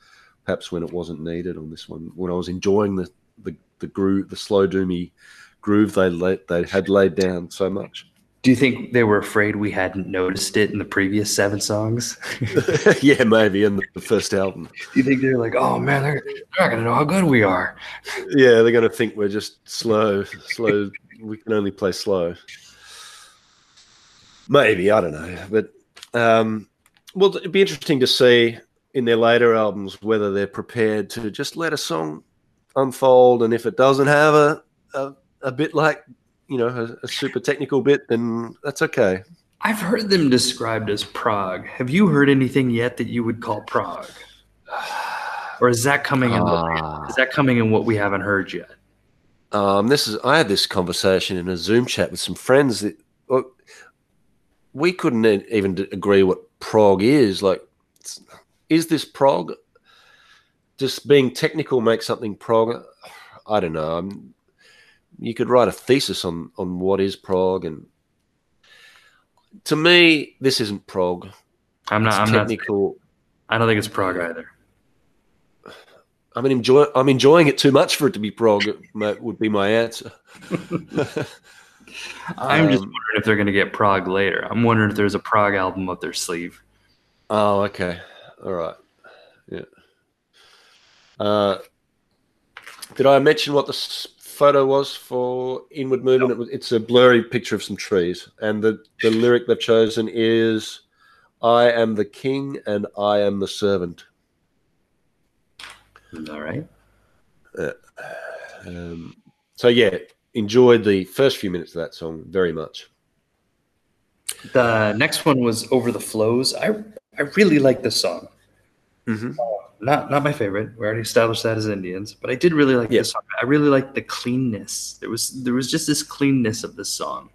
perhaps when it wasn't needed on this one. When I was enjoying the the, the groove, the slow doomy groove they laid, they had laid down so much. Do you think they were afraid we hadn't noticed it in the previous seven songs? <laughs> yeah, maybe in the first album. Do you think they're like, oh man, they're, they're not gonna know how good we are? Yeah, they're going to think we're just slow, slow. we can only play slow. Maybe I don't know, but um, well, it'd be interesting to see in their later albums whether they're prepared to just let a song unfold, and if it doesn't have a a, a bit like you know a, a super technical bit, then that's okay. I've heard them described as prog. Have you heard anything yet that you would call prog? Or is that coming in? Is that coming in what we haven't heard yet? Um, this is I had this conversation in a Zoom chat with some friends that well, we couldn't even agree what prog is. Like, is this prog? Just being technical makes something prog. I don't know. Um you could write a thesis on on what is prog, and to me, this isn't prog. I'm not. It's I'm not. technical. I don't think it's prog either. I mean, enjoy. I'm enjoying it too much for it to be prog. Would be my answer. <laughs> I'm just Um, wondering if they're going to get prog later. I'm wondering if there's a prog album up their sleeve. Oh, okay. All right. Yeah. Uh, did I mention what the s- photo was for Inward Movement? It was, it's a blurry picture of some trees, and the, the lyric they've chosen is I am the king and I am the servant. All right. Um, so, yeah, enjoyed the first few minutes of that song very much. The next one was Over the Flows. I I really like this song. Mm-hmm. Not not my favorite. We already established that as Indians, but I did really like Yeah. this song. I really liked the cleanness. There was there was just this cleanness of this song.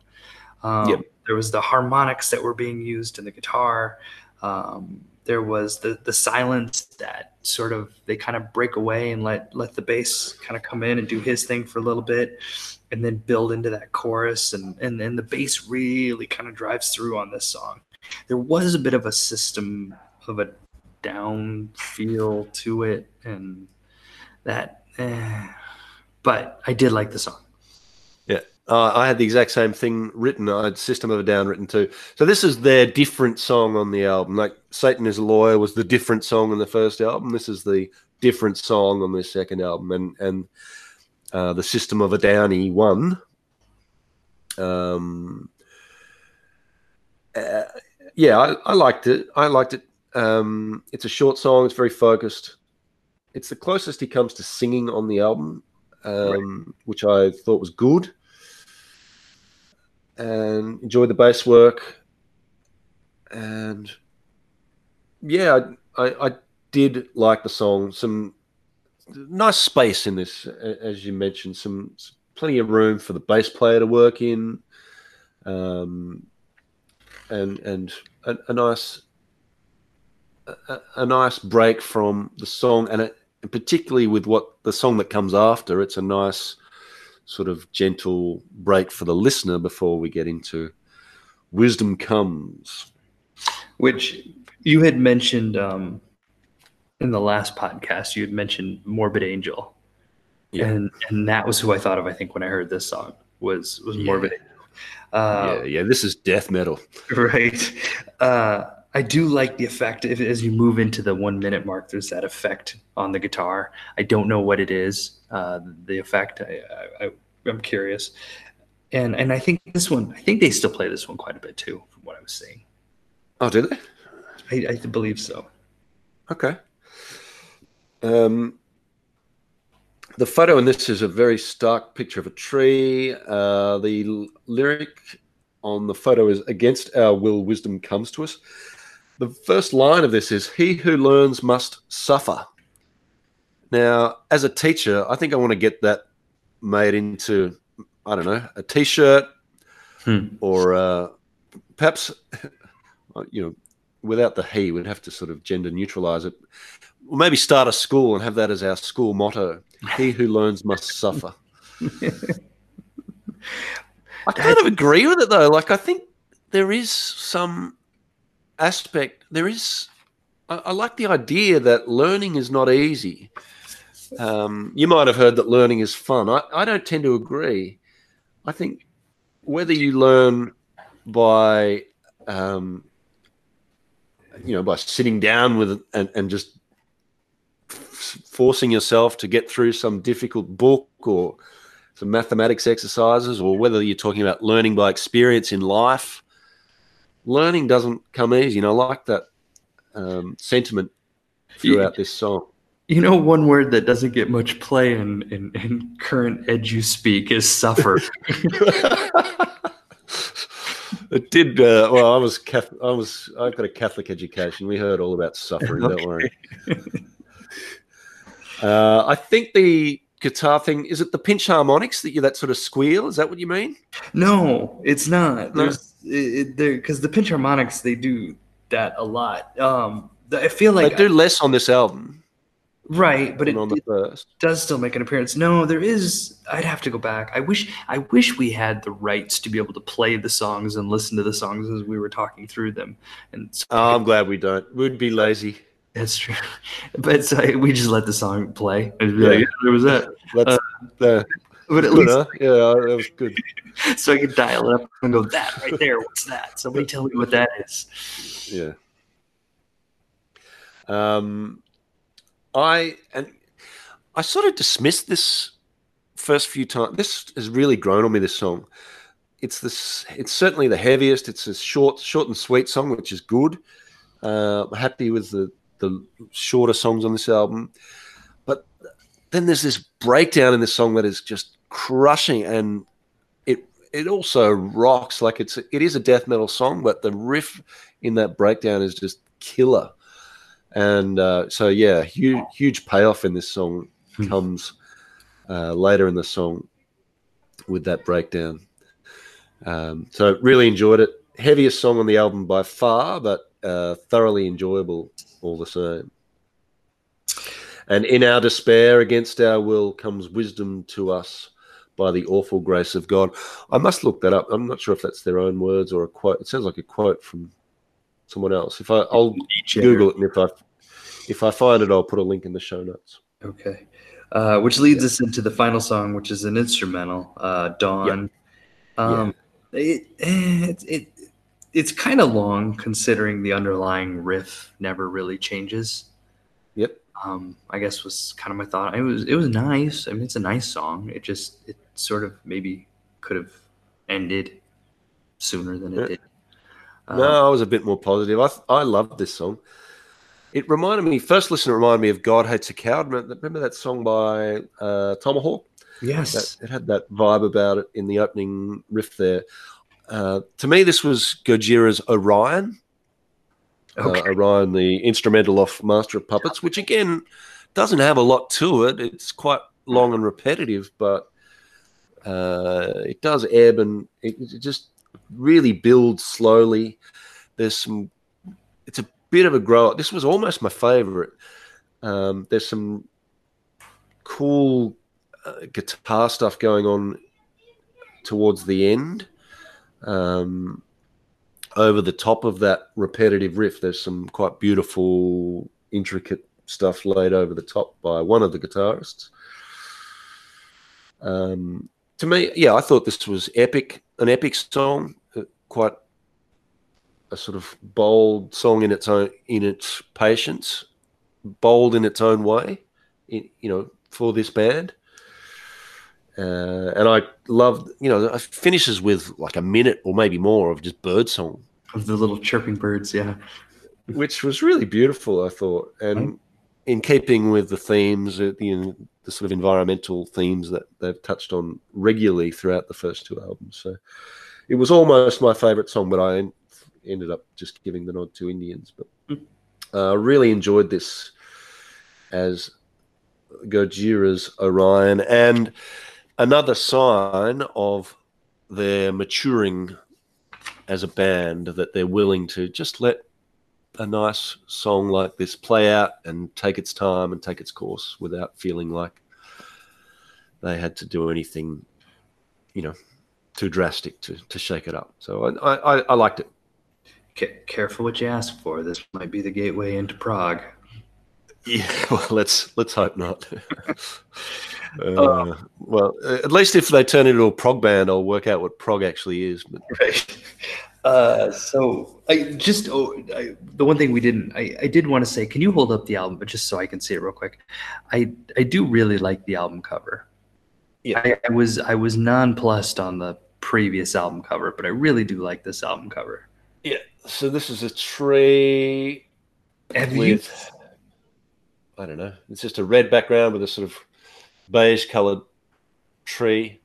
Um, Yep. There was the harmonics that were being used in the guitar. Um, there was the the silence that sort of they kind of break away and let let the bass kind of come in and do his thing for a little bit, and then build into that chorus and and then the bass really kind of drives through on this song. There was a bit of a system of a down feel to it and that eh. but i did like the song Yeah, uh, I had the exact same thing written. I had System of a Down written too. So this is their different song on the album. Like Satan is a Lawyer was the different song on the first album. This is the different song on the second album, and and uh, the System of a Downy one. Um, uh, yeah, I, I liked it. I liked it. Um, it's a short song. It's very focused. It's the closest he comes to singing on the album, um, which I thought was good. And enjoyed the bass work. And yeah, I, I, I did like the song. Some nice space in this, as you mentioned. Some, some plenty of room for the bass player to work in. Um, and and a, a nice a, a nice break from the song, and, it, and particularly with what the song that comes after, it's a nice sort of gentle break for the listener before we get into Wisdom Comes. Which you had mentioned um, in the last podcast, you had mentioned Morbid Angel. Yeah. And and that was who I thought of, I think, when I heard this song was was Morbid Angel. Uh, yeah, yeah, this is death metal. <laughs> Right. Uh, I do like the effect if, as you move into the one minute mark. There's that effect on the guitar. I don't know what it is. Uh, the effect. I, I, I'm curious. And and I think this one. I think they still play this one quite a bit too, from what I was seeing. Oh, do they? I, I believe so. Okay. Um, the photo in this is a very stark picture of a tree. Uh, the l- lyric on the photo is Against our will, wisdom comes to us. The first line of this is He who learns must suffer. Now, as a teacher, I think I want to get that made into, I don't know, a t shirt Hmm. or uh, perhaps, <laughs> you know, without the he, we'd have to sort of gender neutralize it. Or maybe start a school and have that as our school motto <laughs> He who learns must suffer. <laughs> I kind of agree with it though. Like, I think there is some aspect, there is, I, I like the idea that learning is not easy. Um, you might have heard that learning is fun. I, I don't tend to agree. I think whether you learn by, um, you know, by sitting down with and, and just forcing yourself to get through some difficult book or some mathematics exercises, or whether you're talking about learning by experience in life, learning doesn't come easy. And I like that um, sentiment throughout this song. You know, one word that doesn't get much play in, in, in current edu speak is suffer. <laughs> <laughs> it did. Uh, well, I was Catholic, I was. I've got a Catholic education. We heard all about suffering. Don't worry. Uh, I think the guitar thing is it the pinch harmonics that you that sort of squeal? Is that what you mean? no, it's not. No? There's it, there because the pinch harmonics they do that a lot. Um, I feel like they do less on this album right, but it, it does still make an appearance. No, there is. I'd have to go back. I wish. I wish we had the rights to be able to play the songs and listen to the songs as we were talking through them. And so Oh, I'm glad we don't. We'd be lazy. that's true. <laughs> But so we just let the song play and be Yeah. like, yeah, there was that. That's Uh, uh, But at least? Yeah, that was good. <laughs> so I could dial it up and go that right there. What's that? Somebody tell me what that is. Yeah. Um, I and I sort of dismissed this first few times. This has really grown on me. This song. It's this. It's certainly the heaviest. It's a short, short and sweet song, which is good. Uh, I'm happy with the the shorter songs on this album, but then there's this breakdown in this song that is just crushing, and it it also rocks. Like it's it is a death metal song, but the riff in that breakdown is just killer. And uh, so, yeah, huge, huge payoff in this song Hmm. comes uh, later in the song with that breakdown. Um, so, really enjoyed it. Heaviest song on the album by far, but uh, thoroughly enjoyable all the same. And in our despair, against our will, comes wisdom to us by the awful grace of God. I must look that up. I'm not sure if that's their own words or a quote. It sounds like a quote from someone else. If I, I'll Google it, and if I if I find it, I'll put a link in the show notes. Okay. Uh, which leads us into the final song, which is an instrumental, uh, Dawn. Um, it, eh, it, it, it's kind of long considering the underlying riff never really changes. Yep. Um, I guess was kind of my thought. It was it was nice. I mean, it's a nice song. It just it sort of maybe could have ended sooner than it Yeah. did. Um, No, I was a bit more positive. I I loved this song. It reminded me. First listen, it reminded me of "God Hates a Coward." Remember, remember that song by uh, Tomahawk? Yes. That, it had that vibe about it in the opening riff there. Uh, to me, this was Gojira's Orion. okay. uh, Orion, the instrumental off Master of Puppets, which again doesn't have a lot to it. It's quite long and repetitive, but uh, it does ebb and it, it just really builds slowly. There's some, it's a bit of a grow up. This was almost my favorite. Um, there's some cool uh, guitar stuff going on towards the end. Um, over the top of that repetitive riff, there's some quite beautiful, intricate stuff laid over the top by one of the guitarists. Um, to me, yeah, I thought this was epic, an epic song, uh, quite a sort of bold song in its own in its patience, bold in its own way, in, you know, for this band. Uh, and I loved, you know, it finishes with like a minute or maybe more of just bird song of the little chirping birds, yeah, which was really beautiful. I thought, and. In keeping with the themes, uh, the the sort of environmental themes that they've touched on regularly throughout the first two albums. So it was almost my favorite song, but I ended up just giving the nod to Indians. But I mm. uh, really enjoyed this as Gojira's Orion and another sign of their maturing as a band that they're willing to just let a nice song like this play out and take its time and take its course without feeling like they had to do anything, you know, too drastic to, to shake it up. So I, I, I liked it. Careful what you ask for. This might be the gateway into Prague. <laughs> Yeah, well, let's let's hope not. <laughs> <laughs> uh, well, at least if they turn it into a prog band, I'll work out what prog actually is. But. Right. Uh, so I just oh, I, the one thing we didn't I, I did want to say, can you hold up the album, but just so I can see it real quick? I I do really like the album cover. Yeah, I, I was I was nonplussed on the previous album cover, but I really do like this album cover. Yeah. So this is a tree Have with you... I don't know. It's just a red background with a sort of beige coloured tree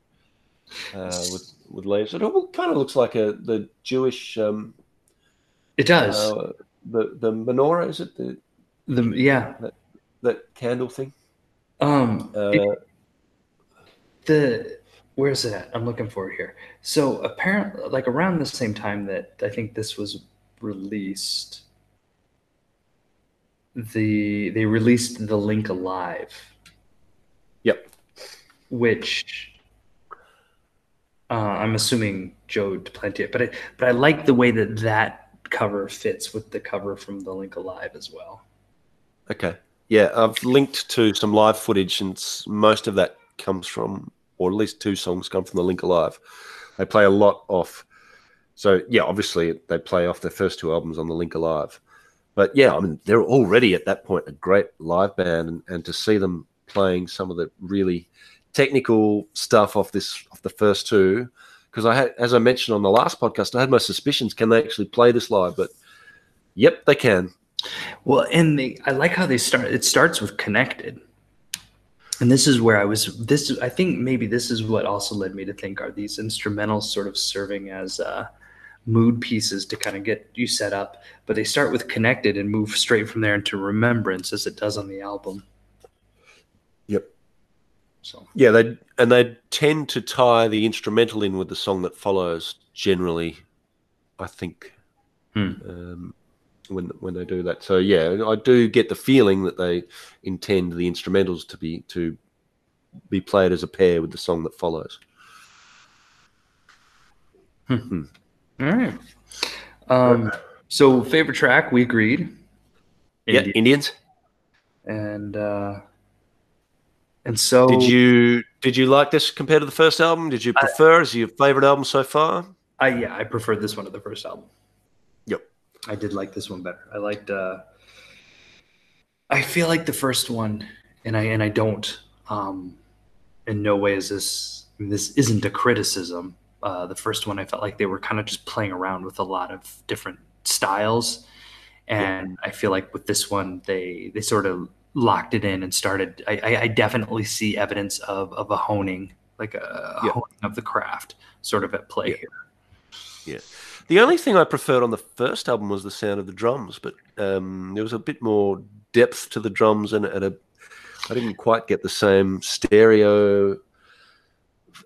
uh, with with leaves. It all kind of looks like a the Jewish. Um, it does. Uh, the the menorah is it the the yeah that, that candle thing. Um, uh, it, the where is it at? I'm looking for it here. So apparently, like around the same time that I think this was released, the they released the link alive. Yep. Which uh, I'm assuming Joe Duplantier, but I but I like the way that that cover fits with the cover from The Link Alive as well. Okay, yeah, I've linked to some live footage, and most of that comes from, or at least two songs come from The Link Alive. They play a lot off. So yeah, obviously they play off their first two albums on The Link Alive. But yeah, I mean they're already at that point a great live band, and, and to see them playing some of the really technical stuff off this off the first two because I had, as I mentioned on the last podcast, I had my suspicions. Can they actually play this live? But yep, they can. Well, and they, I like how they start. It starts with connected, and this is where I was. This I think maybe this is what also led me to think: are these instrumentals sort of serving as uh, mood pieces to kind of get you set up? But they start with connected and move straight from there into remembrance, as it does on the album. So yeah, they and they tend to tie the instrumental in with the song that follows. Generally, I think hmm. um, when when they do that. So yeah, I do get the feeling that they intend the instrumentals to be to be played as a pair with the song that follows. Hmm. Hmm. All right. Um, so favorite track, we agreed. Yeah, Indians. And uh, and so, did you did you like this compared to the first album? Did you prefer? I, is your favorite album so far? I yeah, I preferred this one to the first album. Yep, I did like this one better. I liked. uh I feel like the first one, and I and I don't. um In no way is this. I mean, this isn't a criticism. Uh, the first one, I felt like they were kind of just playing around with a lot of different styles, and yeah. I feel like with this one, they they sort of locked it in and started. I, I definitely see evidence of of a honing, like a, yeah. honing of the craft, sort of at play yeah. here. Yeah. The only thing I preferred on the first album was the sound of the drums, but um, there was a bit more depth to the drums, and, and a, I didn't quite get the same stereo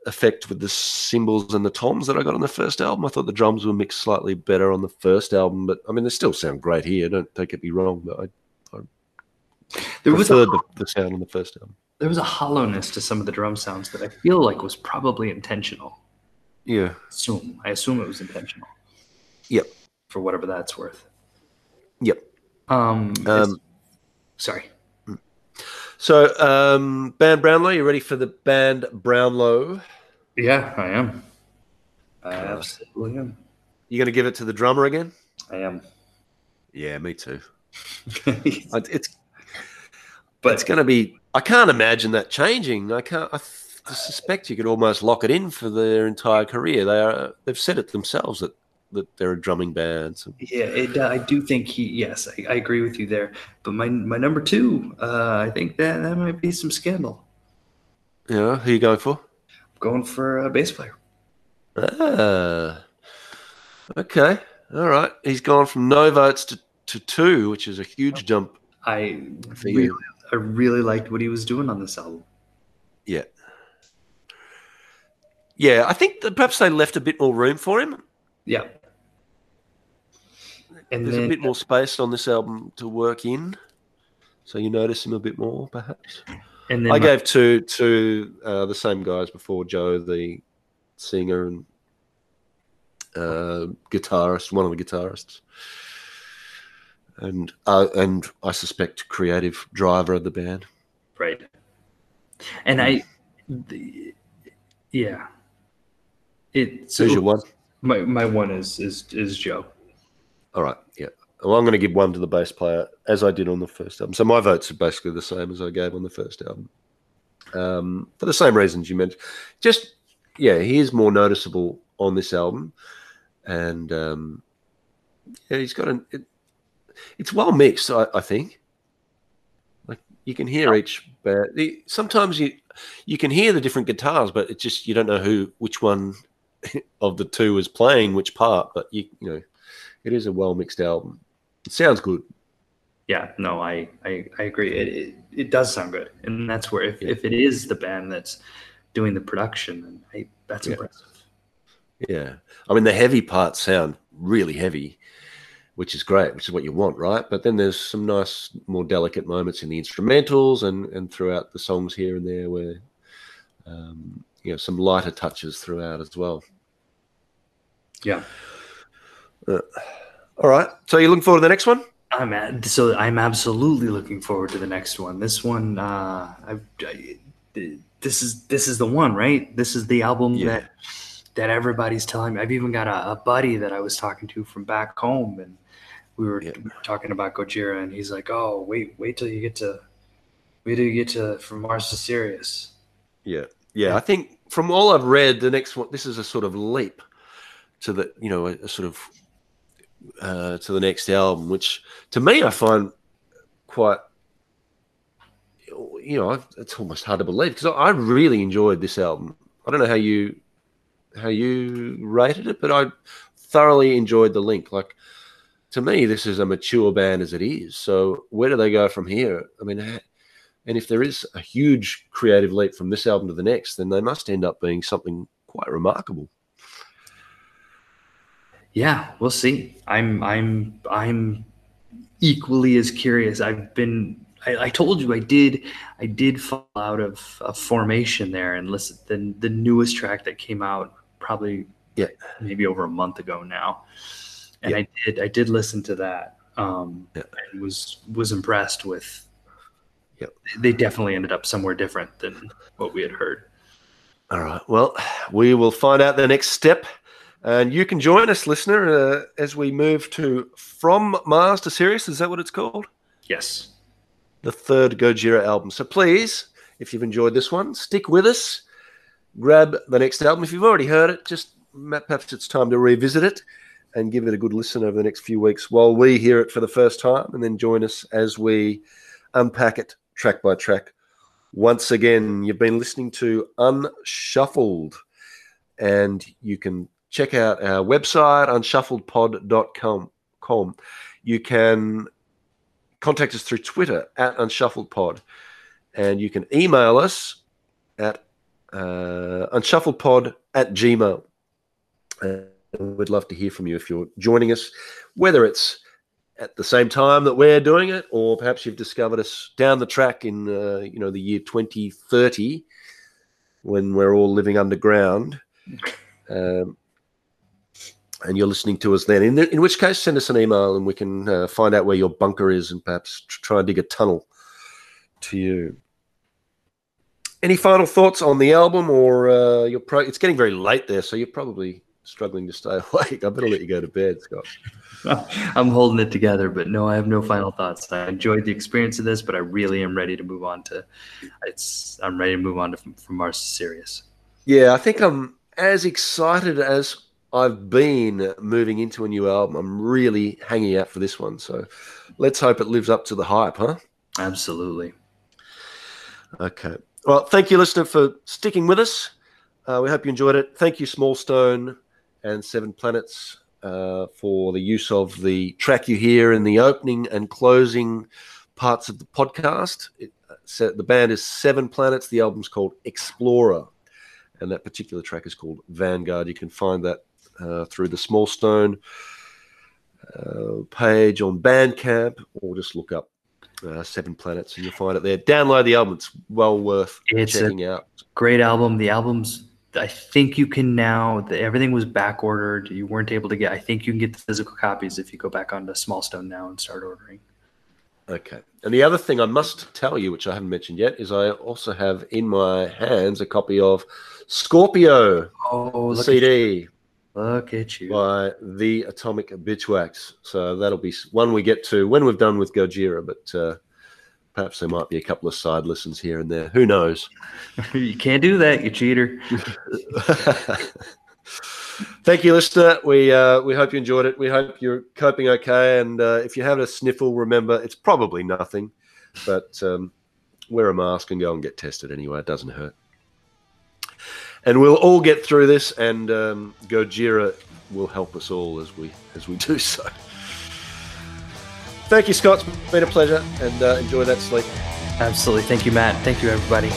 effect with the cymbals and the toms that I got on the first album. I thought the drums were mixed slightly better on the first album, but I mean they still sound great here. Don't take it me wrong, but I there was a, the, the sound on the first album. there was a hollowness to some of the drum sounds that I feel like was probably intentional. Yeah. Assume I assume it was intentional. Yep. For whatever that's worth. Yep. Um, Um, sorry. So, um, band Brownlow, you ready for the band Brownlow? Yeah, I am. I absolutely am. You going to give it to the drummer again? I am. Yeah, me too. <laughs> It's but it's going to be. I can't imagine that changing. I can't. I suspect you could almost lock it in for their entire career. They are. They've said it themselves that that they're a drumming band. So, Yeah, it, I do think he. Yes, I, I agree with you there. But my my number two, uh, I think that that might be some scandal. yeah, who you going for? I'm going for a bass player. Ah, okay, all right. He's gone from no votes to, to two, which is a huge jump I really. I really liked what he was doing on this album. Yeah, yeah. I think that perhaps they left a bit more room for him. Yeah. And There's then a bit more space on this album to work in, so you notice him a bit more, perhaps. and then I my- gave two to uh, the same guys before Joe, the singer and uh, guitarist, one of the guitarists, and uh, and I suspect creative driver of the band. right. And I, the, yeah. It so Who's your one? my my one is is is Joe. All right, yeah. Well, I'm going to give one to the bass player, as I did on the first album. So my votes are basically the same as I gave on the first album, um, for the same reasons you mentioned. Just yeah, he is more noticeable on this album, and um, yeah, he's got an. It, it's well mixed, I, I think. Like you can hear each band. the- Sometimes you you can hear the different guitars, but it's just you don't know who which one <laughs> of the two is playing which part. But you you know, it is a well mixed album. It sounds good. Yeah, no, I I, I agree. It, it it does sound good, and that's where if, Yeah. if it is the band that's doing the production, then I, that's Yeah. impressive. Yeah, I mean the heavy parts sound really heavy, which is great, which is what you want, right? But then there's some nice, more delicate moments in the instrumentals and and throughout the songs here and there where, um, you know, some lighter touches throughout as well. Yeah. All right, so you're looking forward to the next one? I'm at, so I'm absolutely looking forward to the next one. This one, uh, I, I, this is this is the one, right? This is the album Yeah. that that everybody's telling me. I've even got a, a buddy that I was talking to from back home, and we were, Yeah. talking about Gojira, and he's like, "Oh, wait, wait till you get to, wait till you get to from Mars to Sirius." Yeah, yeah. I think from all I've read, the next one, this is a sort of leap to the, you know, a, a sort of uh, to the next album, which to me I find quite, you know, I've- it's almost hard to believe because I I really enjoyed this album. I don't know how you how you rated it, but I thoroughly enjoyed the link. Like to me, this is a mature band as it is. So where do they go from here? I mean, and if there is a huge creative leap from this album to the next, then they must end up being something quite remarkable. Yeah, we'll see. I'm I'm I'm equally as curious. I've been I, I told you I did I did fall out of, of formation there and listen the the newest track that came out probably Yeah. maybe over a month ago now. And Yeah. I did I did listen to that. Um Yeah. and was was impressed with Yep. they definitely ended up somewhere different than what we had heard. All right. Well, we will find out the next step. And you can join us, listener, uh, as we move to From Mars to Sirius. Is that what it's called? Yes. The third Gojira album. So please, if you've enjoyed this one, stick with us. Grab the next album. If you've already heard it, just perhaps it's time to revisit it and give it a good listen over the next few weeks while we hear it for the first time. And then join us as we unpack it track by track. Once again, you've been listening to Unshuffled, and you can check out our website, unshuffledpod.com. com. You can contact us through Twitter at unshuffledpod, and you can email us at uh, unshuffledpod at gmail. Uh, we'd love to hear from you if you're joining us, whether it's at the same time that we're doing it, or perhaps you've discovered us down the track in uh, you know the year 2030 when we're all living underground. <laughs> Um, and you're listening to us then. In, in which case, send us an email and we can uh, find out where your bunker is and perhaps try and dig a tunnel to you. Any final thoughts on the album, or uh, your pro? It's getting very late there, so you're probably struggling to stay <laughs> awake. I better let you go to bed, Scott. <laughs> I'm holding it together, but no, I have no final thoughts. I enjoyed the experience of this, but I really am ready to move on to. It's I'm ready to move on to from, from Mars to Sirius. Yeah, I think I'm as excited as I've been moving into a new album. I'm really hanging out for this one. So let's hope it lives up to the hype, huh? Absolutely. Okay. Well, thank you, listener, for sticking with us. Uh, we hope you enjoyed it. Thank you, Small Stone and Seven Planets, uh, for the use of the track you hear in the opening and closing parts of the podcast. It, uh, the band is Seven Planets. The album's called Explorer, and that particular track is called Vanguard. You can find that uh, through the Small Stone uh, page on Bandcamp, or just look up uh, Seven Planets and you'll find it there. Download the album; it's well worth it's checking out. Great album. The album's. I think you can now. The, everything was back ordered. You weren't able to get. I think you can get the physical copies if you go back onto Small Stone now and start ordering. Okay. And the other thing I must tell you, which I haven't mentioned yet, is I also have in my hands a copy of Scorpio oh, CD. Look at you. By the Atomic Bitchwax. So that'll be one we get to when we've done with Gojira, but uh, perhaps there might be a couple of side listens here and there. Who knows? <laughs> you can't do that, you cheater. <laughs> Thank you, listener. We uh, we hope you enjoyed it. We hope you're coping okay. And uh, if you have a sniffle, remember it's probably nothing, but um, wear a mask and go and get tested anyway. It doesn't hurt and we'll all get through this, and um, Gojira will help us all as we as we do so. Thank you, Scott. It's been a pleasure, and uh, enjoy that sleep. Absolutely. Thank you, Matt. Thank you, everybody.